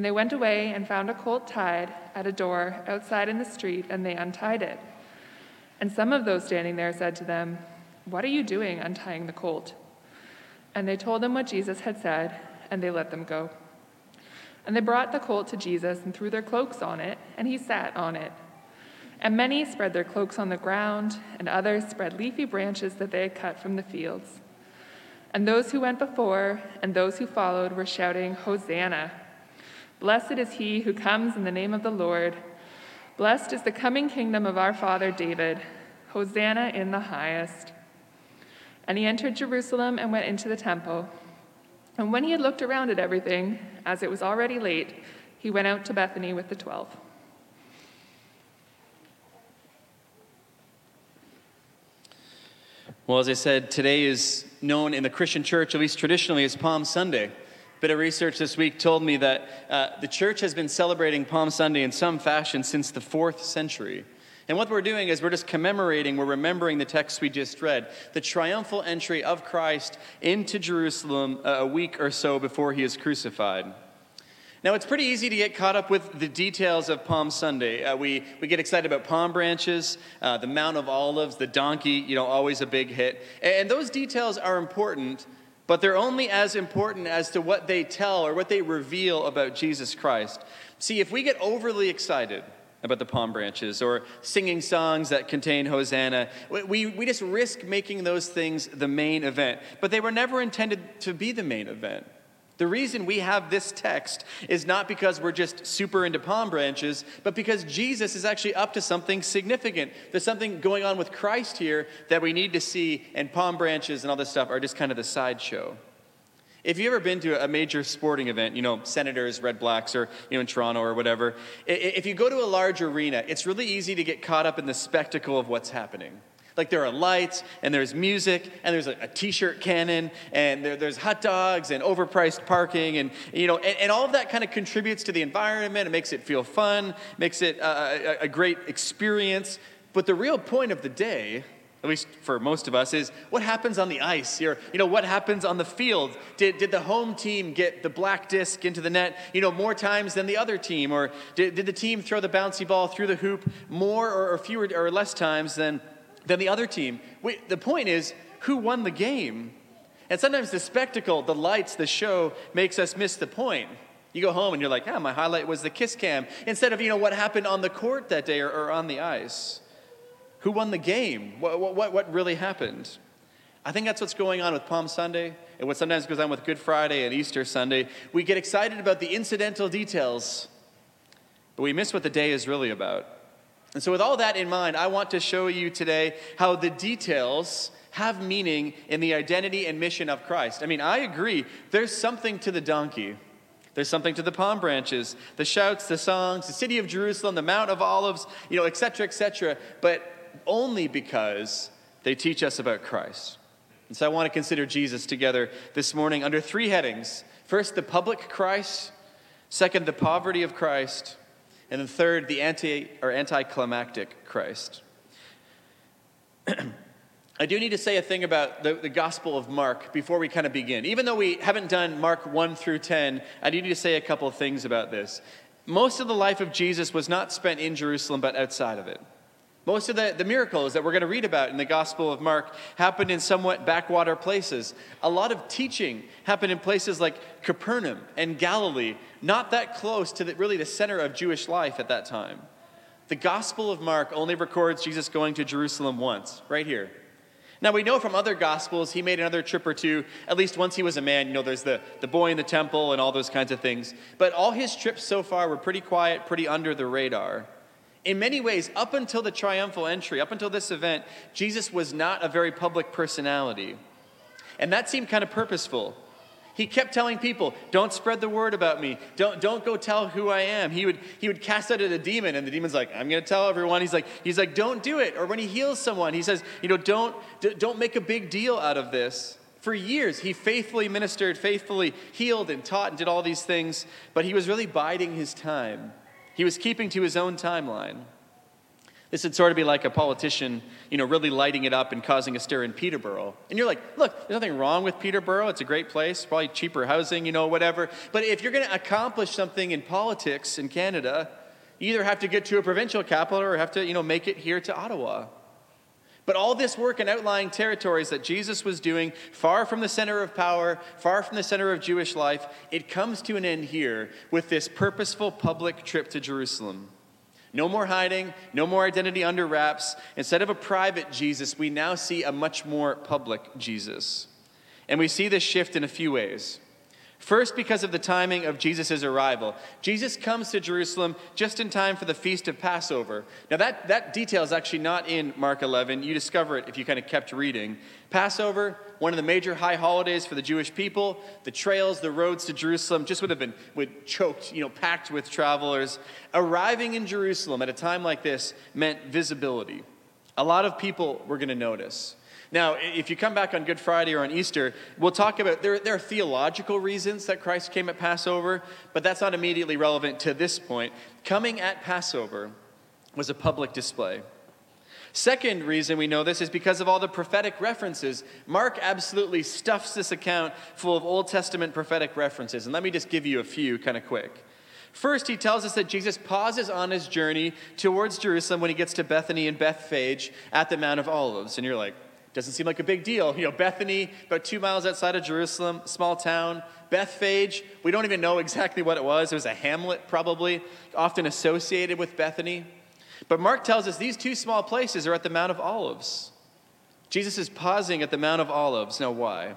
And they went away and found a colt tied at a door outside in the street, and they untied it. And some of those standing there said to them, What are you doing untying the colt? And they told them what Jesus had said, and they let them go. And they brought the colt to Jesus and threw their cloaks on it, and he sat on it. And many spread their cloaks on the ground, and others spread leafy branches that they had cut from the fields. And those who went before and those who followed were shouting, Hosanna! Blessed is he who comes in the name of the Lord. Blessed is the coming kingdom of our father David. Hosanna in the highest. And he entered Jerusalem and went into the temple. And when he had looked around at everything, as it was already late, he went out to Bethany with the twelve. Well, as I said, today is known in the Christian church, at least traditionally, as Palm Sunday bit of research this week told me that uh, the church has been celebrating Palm Sunday in some fashion since the fourth century. And what we're doing is we're just commemorating, we're remembering the text we just read, the triumphal entry of Christ into Jerusalem uh, a week or so before he is crucified. Now, it's pretty easy to get caught up with the details of Palm Sunday. Uh, we, we get excited about palm branches, uh, the Mount of Olives, the donkey, you know, always a big hit. And those details are important, but they're only as important as to what they tell or what they reveal about Jesus Christ. See, if we get overly excited about the palm branches or singing songs that contain Hosanna, we, we just risk making those things the main event. But they were never intended to be the main event. The reason we have this text is not because we're just super into palm branches, but because Jesus is actually up to something significant. There's something going on with Christ here that we need to see, and palm branches and all this stuff are just kind of the sideshow. If you've ever been to a major sporting event, you know, Senators, Redblacks, or, you know, in Toronto or whatever, if you go to a large arena, it's really easy to get caught up in the spectacle of what's happening. Like there are lights and there's music and there's a a t-shirt cannon and there, there's hot dogs and overpriced parking and you know and, and all of that kind of contributes to the environment. It makes it feel fun, makes it a, a, great experience. But the real point of the day at least for most of us, is what happens on the ice or, you know, what happens on the field? Did, did the home team get the black disc into the net, you know, more times than the other team? Or did, did the team throw the bouncy ball through the hoop more or, or fewer or less times than than the other team. We, the point is, who won the game? And sometimes the spectacle, the lights, the show makes us miss the point. You go home and you're like, yeah, my highlight was the kiss cam. Instead of, you know, what happened on the court that day or, or on the ice. Who won the game? What, what, what really happened? I think that's what's going on with Palm Sunday and what sometimes goes on with Good Friday and Easter Sunday. We get excited about the incidental details, but we miss what the day is really about. And so, with all that in mind, I want to show you today how the details have meaning in the identity and mission of Christ. I mean, I agree, there's something to the donkey. There's something to the palm branches, the shouts, the songs, the city of Jerusalem, the Mount of Olives, you know, etc., etc., but only because they teach us about Christ. And so I want to consider Jesus together this morning under three headings. First, the public Christ. Second, the poverty of Christ. And then third, the anti or anticlimactic Christ. I do need to say a thing about the, the Gospel of Mark before we kind of begin. Even though we haven't done Mark 1 through 10, I do need to say a couple of things about this. Most of the life of Jesus was not spent in Jerusalem, but outside of it. Most of the, the miracles that we're going to read about in the Gospel of Mark happened in somewhat backwater places. A lot of teaching happened in places like Capernaum and Galilee, not that close to the, really the center of Jewish life at that time. The Gospel of Mark only records Jesus going to Jerusalem once, right here. Now, we know from other Gospels he made another trip or two, at least once he was a man. You know, there's the, the boy in the temple and all those kinds of things. But all his trips so far were pretty quiet, pretty under the radar. In many ways, up until the triumphal entry, up until this event, Jesus was not a very public personality. And that seemed kind of purposeful. He kept telling people, don't spread the word about me. Don't, don't go tell who I am. He would, he would cast out a demon, and the demon's like, I'm going to tell everyone. He's like, he's like, don't do it. Or when he heals someone, he says, you know, don't, don't make a big deal out of this. For years, he faithfully ministered, faithfully healed and taught and did all these things, but he was really biding his time. He was keeping to his own timeline. This would sort of be like a politician, you know, really lighting it up and causing a stir in Peterborough. And you're like, look, there's nothing wrong with Peterborough. It's a great place, probably cheaper housing, you know, whatever. But if you're going to accomplish something in politics in Canada, you either have to get to a provincial capital or have to, you know, make it here to Ottawa. But all this work in outlying territories that Jesus was doing, far from the center of power, far from the center of Jewish life, it comes to an end here with this purposeful public trip to Jerusalem. No more hiding, no more identity under wraps. Instead of a private Jesus, we now see a much more public Jesus. And we see this shift in a few ways. First, because of the timing of Jesus' arrival. Jesus comes to Jerusalem just in time for the feast of Passover. Now, that, that detail is actually not in Mark 11. You discover it if you kind of kept reading. Passover, one of the major high holidays for the Jewish people. The trails, the roads to Jerusalem just would have been would choked, you know, packed with travelers. Arriving in Jerusalem at a time like this meant visibility. A lot of people were going to notice. Now, if you come back on Good Friday or on Easter, we'll talk about there, there are theological reasons that Christ came at Passover, but that's not immediately relevant to this point. Coming at Passover was a public display. Second reason we know this is because of all the prophetic references. Mark absolutely stuffs this account full of Old Testament prophetic references. And let me just give you a few kind of quick. First, he tells us that Jesus pauses on his journey towards Jerusalem when he gets to Bethany and Bethphage at the Mount of Olives. And you're like, doesn't seem like a big deal. You know, Bethany, about two miles outside of Jerusalem, small town. Bethphage, we don't even know exactly what it was. It was a hamlet, probably, often associated with Bethany. But Mark tells us these two small places are at the Mount of Olives. Jesus is pausing at the Mount of Olives. Now, why?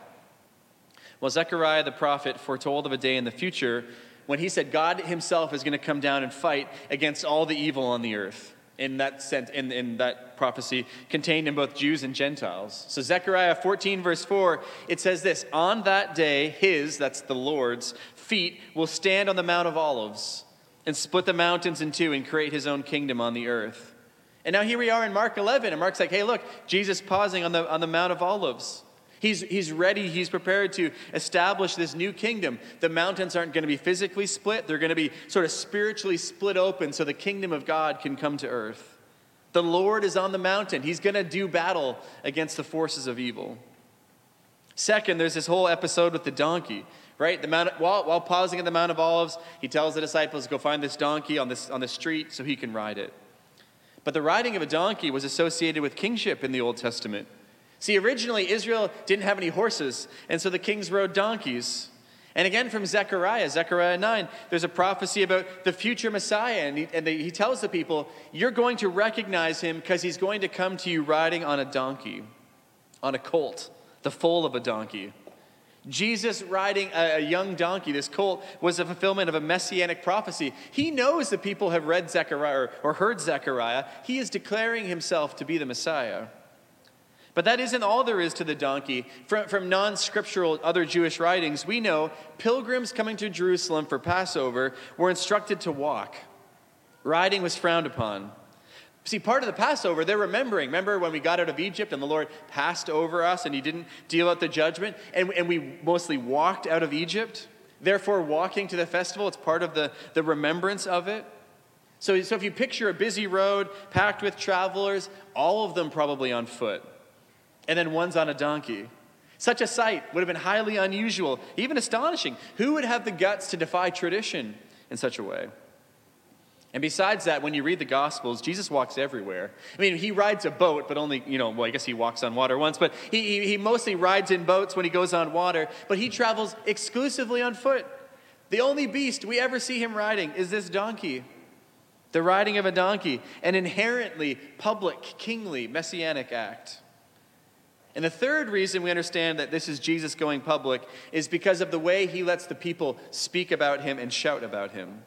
Well, Zechariah the prophet foretold of a day in the future when he said God himself is going to come down and fight against all the evil on the earth in that sense, in, in that prophecy contained in both Jews and Gentiles. So Zechariah 14, verse 4, it says this On that day, his, that's the Lord's, feet will stand on the Mount of Olives and split the mountains in two and create his own kingdom on the earth. And now here we are in Mark 11, and Mark's like, hey, look, Jesus pausing on the, on the Mount of Olives. He's, he's ready, he's prepared to establish this new kingdom. The mountains aren't going to be physically split, they're going to be sort of spiritually split open so the kingdom of God can come to earth. The Lord is on the mountain, he's going to do battle against the forces of evil. Second, there's this whole episode with the donkey, right? The mount, while, while pausing at the Mount of Olives, he tells the disciples, go find this donkey on, this, on the street so he can ride it. But the riding of a donkey was associated with kingship in the Old Testament. See, originally Israel didn't have any horses, and so the kings rode donkeys. And again, from Zechariah, Zechariah 9, there's a prophecy about the future Messiah. And he, and the, he tells the people, You're going to recognize him because he's going to come to you riding on a donkey, on a colt, the foal of a donkey. Jesus riding a, a young donkey, this colt, was a fulfillment of a messianic prophecy. He knows that people have read Zechariah or, or heard Zechariah. He is declaring himself to be the Messiah. But that isn't all there is to the donkey. From, from non scriptural other Jewish writings, we know pilgrims coming to Jerusalem for Passover were instructed to walk. Riding was frowned upon. See, part of the Passover, they're remembering. Remember when we got out of Egypt and the Lord passed over us and He didn't deal out the judgment? And, and we mostly walked out of Egypt? Therefore, walking to the festival, it's part of the, the remembrance of it. So, so if you picture a busy road packed with travelers, all of them probably on foot and then one's on a donkey. Such a sight would have been highly unusual, even astonishing. Who would have the guts to defy tradition in such a way? And besides that, when you read the Gospels, Jesus walks everywhere. I mean, he rides a boat, but only, you know, well, I guess he walks on water once, but he, he, he mostly rides in boats when he goes on water, but he travels exclusively on foot. The only beast we ever see him riding is this donkey. The riding of a donkey, an inherently public, kingly, messianic act. And the third reason we understand that this is Jesus going public is because of the way he lets the people speak about him and shout about him.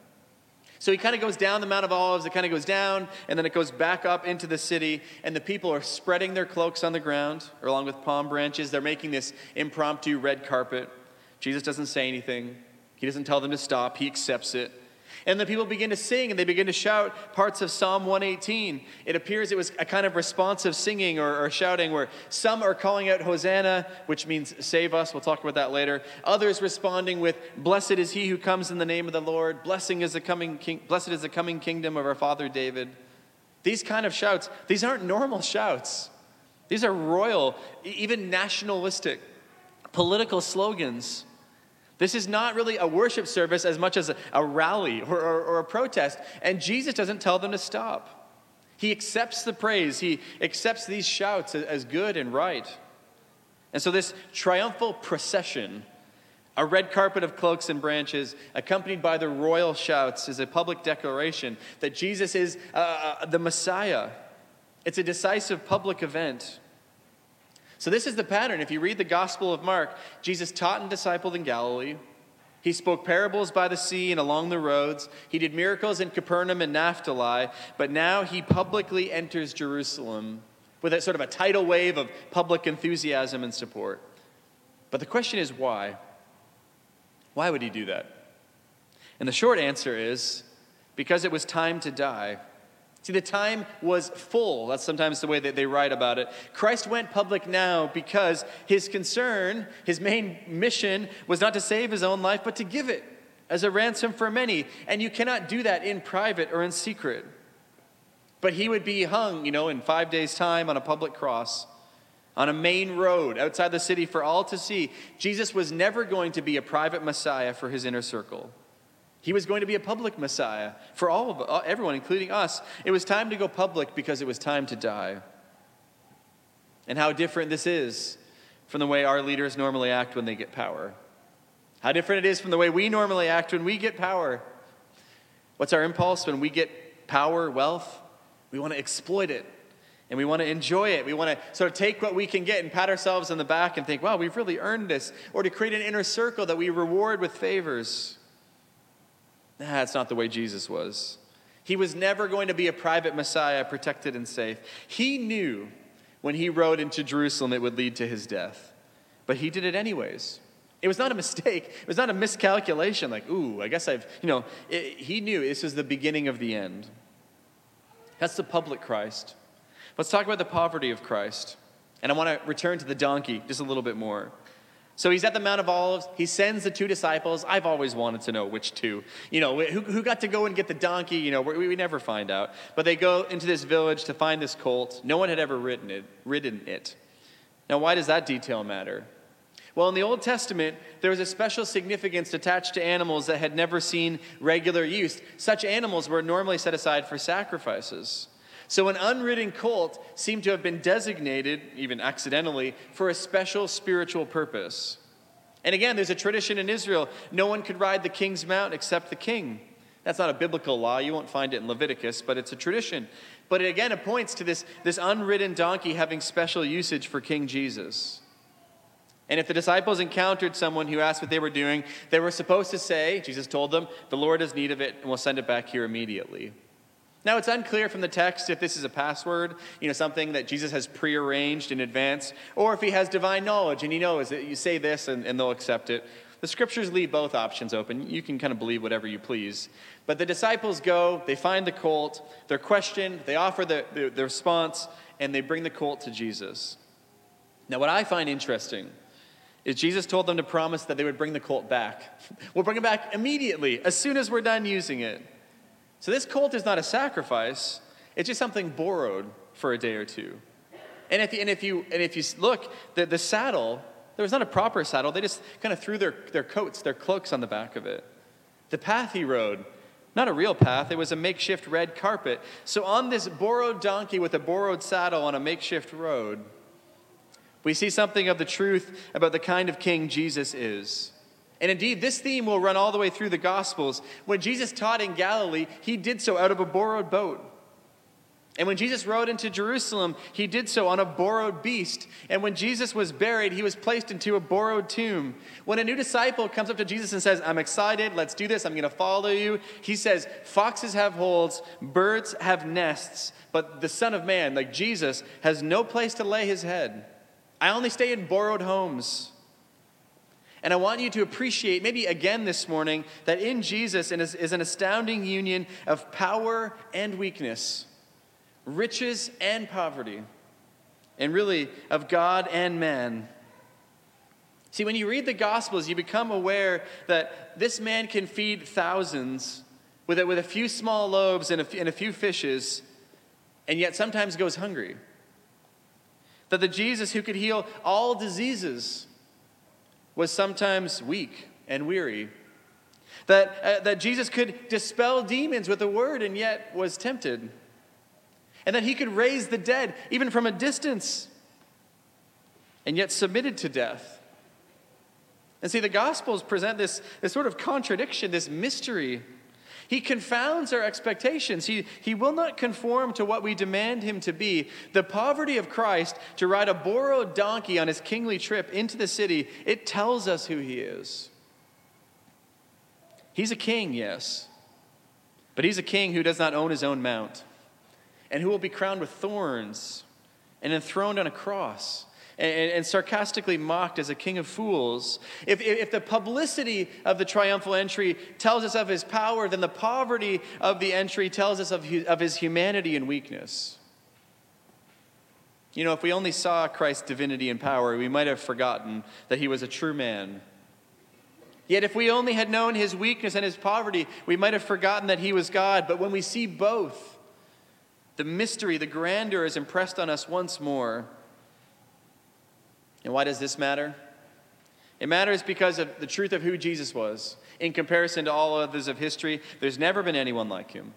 So he kind of goes down the Mount of Olives, it kind of goes down, and then it goes back up into the city, and the people are spreading their cloaks on the ground, or along with palm branches. They're making this impromptu red carpet. Jesus doesn't say anything, he doesn't tell them to stop, he accepts it. And the people begin to sing and they begin to shout parts of Psalm 118. It appears it was a kind of responsive singing or, or, blessing where some are calling out Hosanna, which means save us. We'll talk about that later. Others responding with, Blessed is he who comes in the name of the Lord. Blessing is the coming king, blessed is the coming kingdom of our father David. These kind of shouts, these aren't normal shouts. These are royal, even nationalistic, political slogans. This is not really a worship service as much as a, rally or, or, or a protest. And Jesus doesn't tell them to stop. He accepts the praise, he accepts these shouts as, as good and right. And so, this triumphal procession, a red carpet of cloaks and branches, accompanied by the royal shouts, is a public declaration that Jesus is uh, uh the Messiah. It's a decisive public event. So, this is the pattern. If you read the Gospel of Mark, Jesus taught and discipled in Galilee. He spoke parables by the sea and along the roads. He did miracles in Capernaum and Naphtali, but now he publicly enters Jerusalem with a sort of a tidal wave of public enthusiasm and support. But the question is why? Why would he do that? And the short answer is because it was time to die. See, the time was full. That's sometimes the way that they write about it. Christ went public now because his concern, his main mission, was not to save his own life, but to give it as a ransom for many. And you cannot do that in private or in secret. But he would be hung, you know, in five days' time on a public cross on a main road outside the city for all to see. Jesus was never going to be a private Messiah for his inner circle. He was going to be a public Messiah for all of everyone, including us. It was time to go public because it was time to die. And how different this is from the way our leaders normally act when they get power. How different it is from the way we normally act when we get power. What's our impulse when we get power, wealth? We want to exploit it and we want to enjoy it. We want to sort of take what we can get and pat ourselves on the back and think, wow, we've really earned this. Or to create an inner circle that we reward with favors. That's not the way Jesus was. He was never going to be a private Messiah, protected and safe. He knew when he rode into Jerusalem it would lead to his death, but he did it anyways. It was not a mistake. It was not a miscalculation, like, ooh, I guess I've, you know, it, he knew this was the beginning of the end. That's the public Christ. Let's talk about the poverty of Christ. And I want to return to the donkey just a little bit more. So he's at the Mount of Olives. He sends the two disciples. I've always wanted to know which two. You know, who, who got to go and get the donkey? You know, we, we never find out. But they go into this village to find this colt. No one had ever ridden it. Ridden it. Now, why does that detail matter? Well, in the Old Testament, there was a special significance attached to animals that had never seen regular use. Such animals were normally set aside for sacrifices. So, an unridden colt seemed to have been designated, even accidentally, for a special spiritual purpose. And again, there's a tradition in Israel no one could ride the king's mount except the king. That's not a biblical law. You won't find it in Leviticus, but it's a tradition. But it, again, it points to this, this unridden donkey having special usage for King Jesus. And if the disciples encountered someone who asked what they were doing, they were supposed to say, Jesus told them, the Lord has need of it, and we'll send it back here immediately. Now, it's unclear from the text if this is a password, you know, something that Jesus has prearranged in advance, or if he has divine knowledge and he knows that you say this and, and they'll accept it. The scriptures leave both options open. You can kind of believe whatever you please. But the disciples go, they find the colt, they're questioned, they offer the, the, the response, and they bring the colt to Jesus. Now, what I find interesting is Jesus told them to promise that they would bring the colt back. We'll bring it back immediately, as soon as we're done using it. So this colt is not a sacrifice, it's just something borrowed for a day or two. And if you, and if you, and if you look, the, the saddle, there was not a proper saddle. They just kind of threw their, their coats, their cloaks on the back of it. The path he rode, not a real path, it was a makeshift red carpet. So on this borrowed donkey with a borrowed saddle on a makeshift road, we see something of the truth about the kind of king Jesus is. And indeed, this theme will run all the way through the Gospels. When Jesus taught in Galilee, he did so out of a borrowed boat. And when Jesus rode into Jerusalem, he did so on a borrowed beast. And when Jesus was buried, he was placed into a borrowed tomb. When a new disciple comes up to Jesus and says, I'm excited, let's do this, I'm going to follow you, he says, Foxes have holes, birds have nests, but the Son of Man, like Jesus, has no place to lay his head. I only stay in borrowed homes. And I want you to appreciate, maybe again this morning, that in Jesus is an astounding union of power and weakness, riches and poverty, and really of God and man. See, when you read the Gospels, you become aware that this man can feed thousands with a, with a few small loaves and a, and a few fishes, and yet sometimes goes hungry. That the Jesus who could heal all diseases was sometimes weak and weary. That, uh, that Jesus could dispel demons with a word and yet was tempted. And that he could raise the dead even from a distance and yet submitted to death. And see, the Gospels present this, this sort of contradiction, this mystery he confounds our expectations. He, he will not conform to what we demand him to be. The poverty of Christ to ride a borrowed donkey on his kingly trip into the city, it tells us who he is. He's a king, yes, but he's a king who does not own his own mount and who will be crowned with thorns and enthroned on a cross and, and, sarcastically mocked as a king of fools. If, if the publicity of the triumphal entry tells us of his power, then the poverty of the entry tells us of his, of his humanity and weakness. You know, if we only saw Christ's divinity and power, we might have forgotten that he was a true man. Yet, if we only had known his weakness and his poverty, we might have forgotten that he was God. But when we see both, the mystery, the grandeur is impressed on us once more. And why does this matter? It matters because of the truth of who Jesus was. In comparison to all others of history, there's never been anyone like him.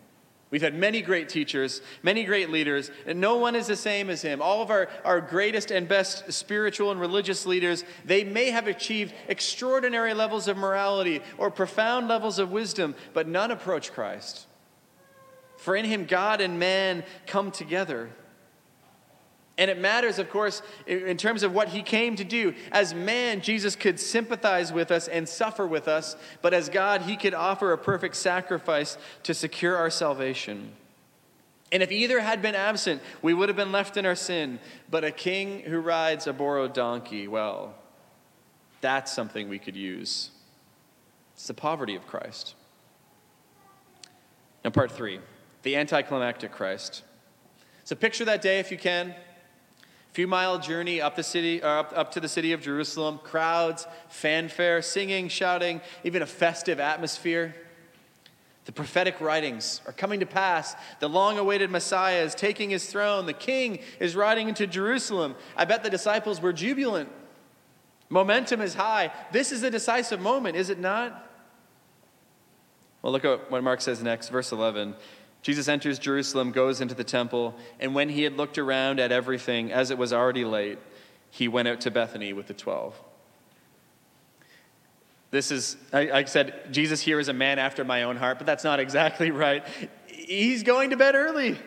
We've had many great teachers, many great leaders, and no one is the same as him. All of our, our greatest and best spiritual and religious leaders, they may have achieved extraordinary levels of morality or profound levels of wisdom, but none approach Christ. For in him, God and man come together. And it matters, of course, in terms of what he came to do. As man, Jesus could sympathize with us and suffer with us, but as God, he could offer a perfect sacrifice to secure our salvation. And if either had been absent, we would have been left in our sin. But a king who rides a borrowed donkey, well, that's something we could use. It's the poverty of Christ. Now, part three the anticlimactic Christ. So, picture that day if you can few mile journey up the city or up, up to the city of jerusalem. Crowds fanfare singing shouting even a festive atmosphere. The prophetic writings are coming to pass. The long-awaited messiah is taking his throne. The king is riding into jerusalem. I bet the disciples were jubilant. Momentum is high. This is a decisive moment is it not? Well look at what mark says next verse 11 Jesus enters Jerusalem, goes into the temple, and when he had looked around at everything, as it was already late, he went out to Bethany with the twelve. This is, I, I said, Jesus here is a man after my own heart, but that's not exactly right. He's going to bed early.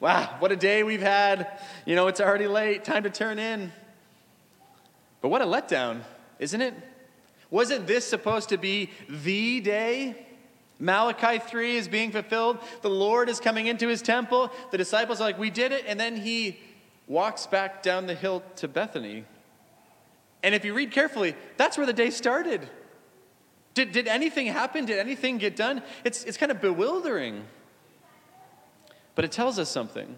Wow, what a day we've had. You know, it's already late, time to turn in. But what a letdown, isn't it? Wasn't this supposed to be the day? Malachi 3 is being fulfilled. The Lord is coming into his temple. The disciples are like, We did it. And then he walks back down the hill to Bethany. And if you read carefully, that's where the day started. Did, did anything happen? Did anything get done? It's, it's kind of bewildering. But it tells us something.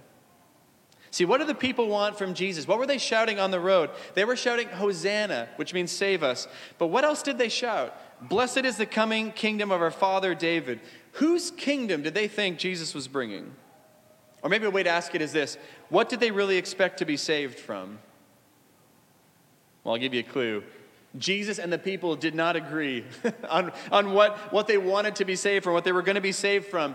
See, what do the people want from Jesus? What were they shouting on the road? They were shouting, Hosanna, which means save us. But what else did they shout? Blessed is the coming kingdom of our father David. Whose kingdom did they think Jesus was bringing? Or maybe a way to ask it is this What did they really expect to be saved from? Well, I'll give you a clue. Jesus and the people did not agree on, on what, what they wanted to be saved from, what they were going to be saved from.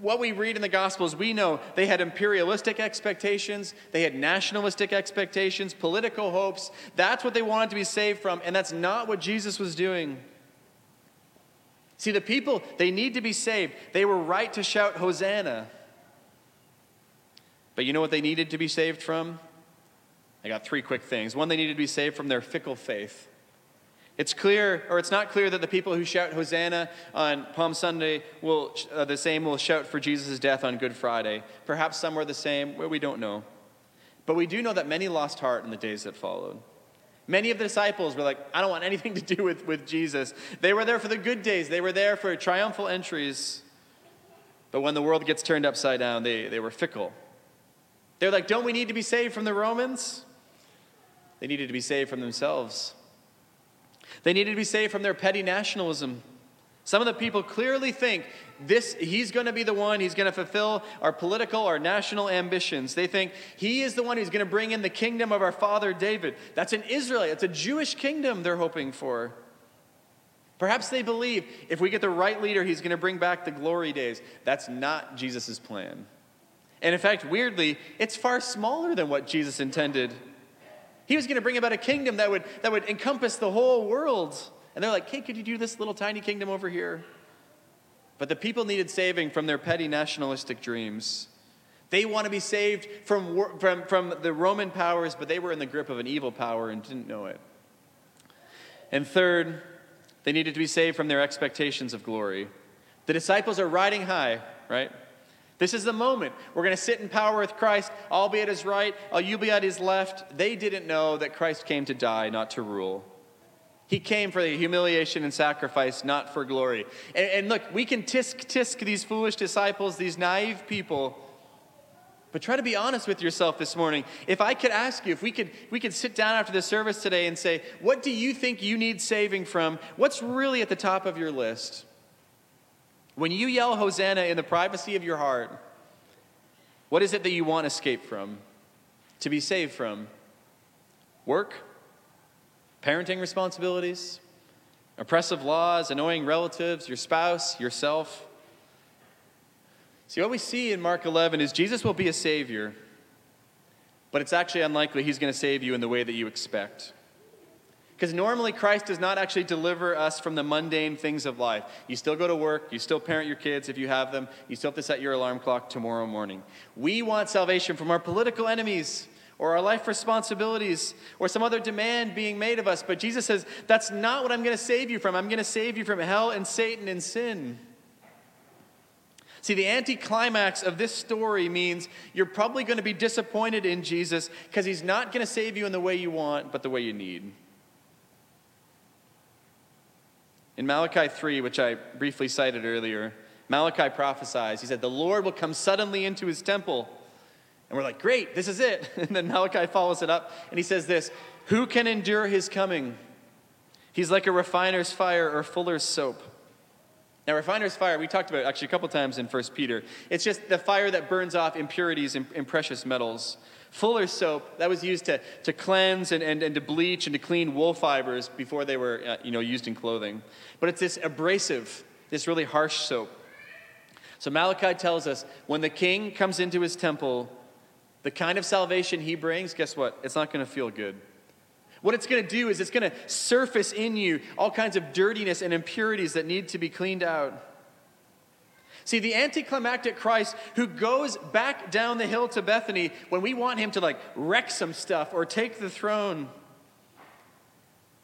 What we read in the Gospels, we know they had imperialistic expectations, they had nationalistic expectations, political hopes. That's what they wanted to be saved from, and that's not what Jesus was doing. See, the people, they need to be saved. They were right to shout, Hosanna. But you know what they needed to be saved from? I got three quick things. One, they needed to be saved from their fickle faith. It's clear, or it's not clear, that the people who shout Hosanna on Palm Sunday will, uh, the same will shout for Jesus' death on Good Friday. Perhaps some were the same, well, we don't know. But we do know that many lost heart in the days that followed. Many of the disciples were like, I don't want anything to do with, with Jesus. They were there for the good days, they were there for triumphal entries. But when the world gets turned upside down, they, they were fickle. They're like, Don't we need to be saved from the Romans? They needed to be saved from themselves. They needed to be saved from their petty nationalism. Some of the people clearly think this he's going to be the one he's going to fulfill our political our national ambitions. They think he is the one who's going to bring in the kingdom of our father David. That's an Israelite, it's a Jewish kingdom they're hoping for. Perhaps they believe if we get the right leader, he's going to bring back the glory days. That's not Jesus' plan. And in fact, weirdly, it's far smaller than what Jesus intended. He was going to bring about a kingdom that would, that would encompass the whole world. And they're like, hey, could you do this little tiny kingdom over here? But the people needed saving from their petty nationalistic dreams. They want to be saved from, from, from the Roman powers, but they were in the grip of an evil power and didn't know it. And third, they needed to be saved from their expectations of glory. The disciples are riding high, right? This is the moment. We're going to sit in power with Christ. I'll be at his right, uh, you'll be at his left. They didn't know that Christ came to die, not to rule. He came for the humiliation and sacrifice, not for glory. And, and look, we can tisk tisk these foolish disciples, these naive people. But try to be honest with yourself this morning. If I could ask you, if we could, we could sit down after the service today and say, what do you think you need saving from? What's really at the top of your list? When you yell Hosanna in the privacy of your heart, what is it that you want escape from? To be saved from? Work? parenting responsibilities, oppressive laws, annoying relatives, your spouse, yourself. See, what we see in Mark 11 is Jesus will be a Savior, but it's actually unlikely He's going to save you in the way that you expect. Because normally Christ does not actually deliver us from the mundane things of life. You still go to work, you still parent your kids if you have them, you still have to set your alarm clock tomorrow morning. We want salvation from our political enemies or our life responsibilities or some other demand being made of us. But Jesus says, That's not what I'm going to save you from. I'm going to save you from hell and Satan and sin. See, the anticlimax of this story means you're probably going to be disappointed in Jesus because he's not going to save you in the way you want, but the way you need. In Malachi 3, which I briefly cited earlier, Malachi prophesies, he said, The Lord will come suddenly into his temple and we're like, great, this is it. And then Malachi follows it up and he says this Who can endure his coming? He's like a refiner's fire or fuller's soap. Now, refiner's fire, we talked about actually a couple times in 1 Peter. It's just the fire that burns off impurities and precious metals. Fuller's soap, that was used to, to cleanse and, and, and to bleach and to clean wool fibers before they were uh, you know, used in clothing. But it's this abrasive, this really harsh soap. So Malachi tells us when the king comes into his temple, the kind of salvation he brings, guess what? It's not going to feel good. What it's going to do is it's going to surface in you all kinds of dirtiness and impurities that need to be cleaned out. See, the anticlimactic Christ who goes back down the hill to Bethany when we want him to like wreck some stuff or take the throne.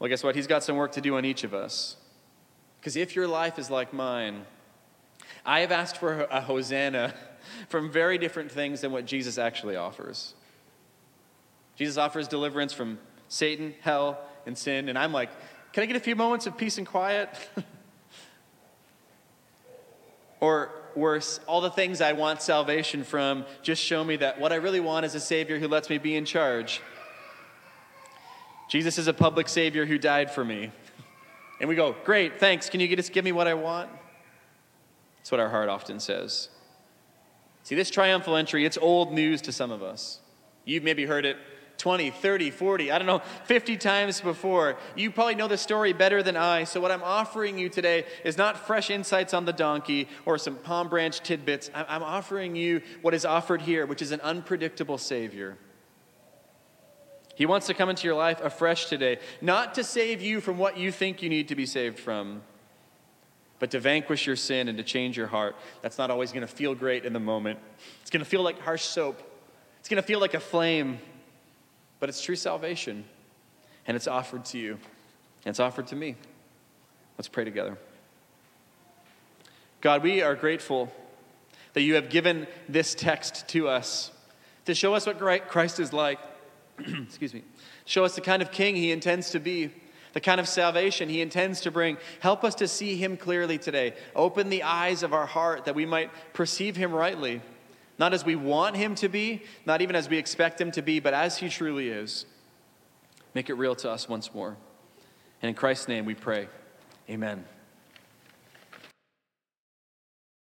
Well, guess what? He's got some work to do on each of us. Because if your life is like mine, I have asked for a hosanna from very different things than what Jesus actually offers. Jesus offers deliverance from Satan, hell, and sin. And I'm like, can I get a few moments of peace and quiet? or worse, all the things I want salvation from just show me that what I really want is a Savior who lets me be in charge. Jesus is a public Savior who died for me. And we go, Great, thanks. Can you just give me what I want? That's what our heart often says. See, this triumphal entry, it's old news to some of us. You've maybe heard it 20, 30, 40, I don't know, 50 times before. You probably know the story better than I. So, what I'm offering you today is not fresh insights on the donkey or some palm branch tidbits. I'm offering you what is offered here, which is an unpredictable Savior. He wants to come into your life afresh today, not to save you from what you think you need to be saved from, but to vanquish your sin and to change your heart, that's not always going to feel great in the moment. It's going to feel like harsh soap, it's going to feel like a flame, but it's true salvation. And it's offered to you, and it's offered to me. Let's pray together. God, we are grateful that you have given this text to us to show us what Christ is like. excuse me, show us the kind of king he intends to be, the kind of salvation he intends to bring. Help us to see him clearly today. Open the eyes of our heart that we might perceive him rightly, not as we want him to be, not even as we expect him to be, but as he truly is. Make it real to us once more. And in Christ's name we pray. Amen.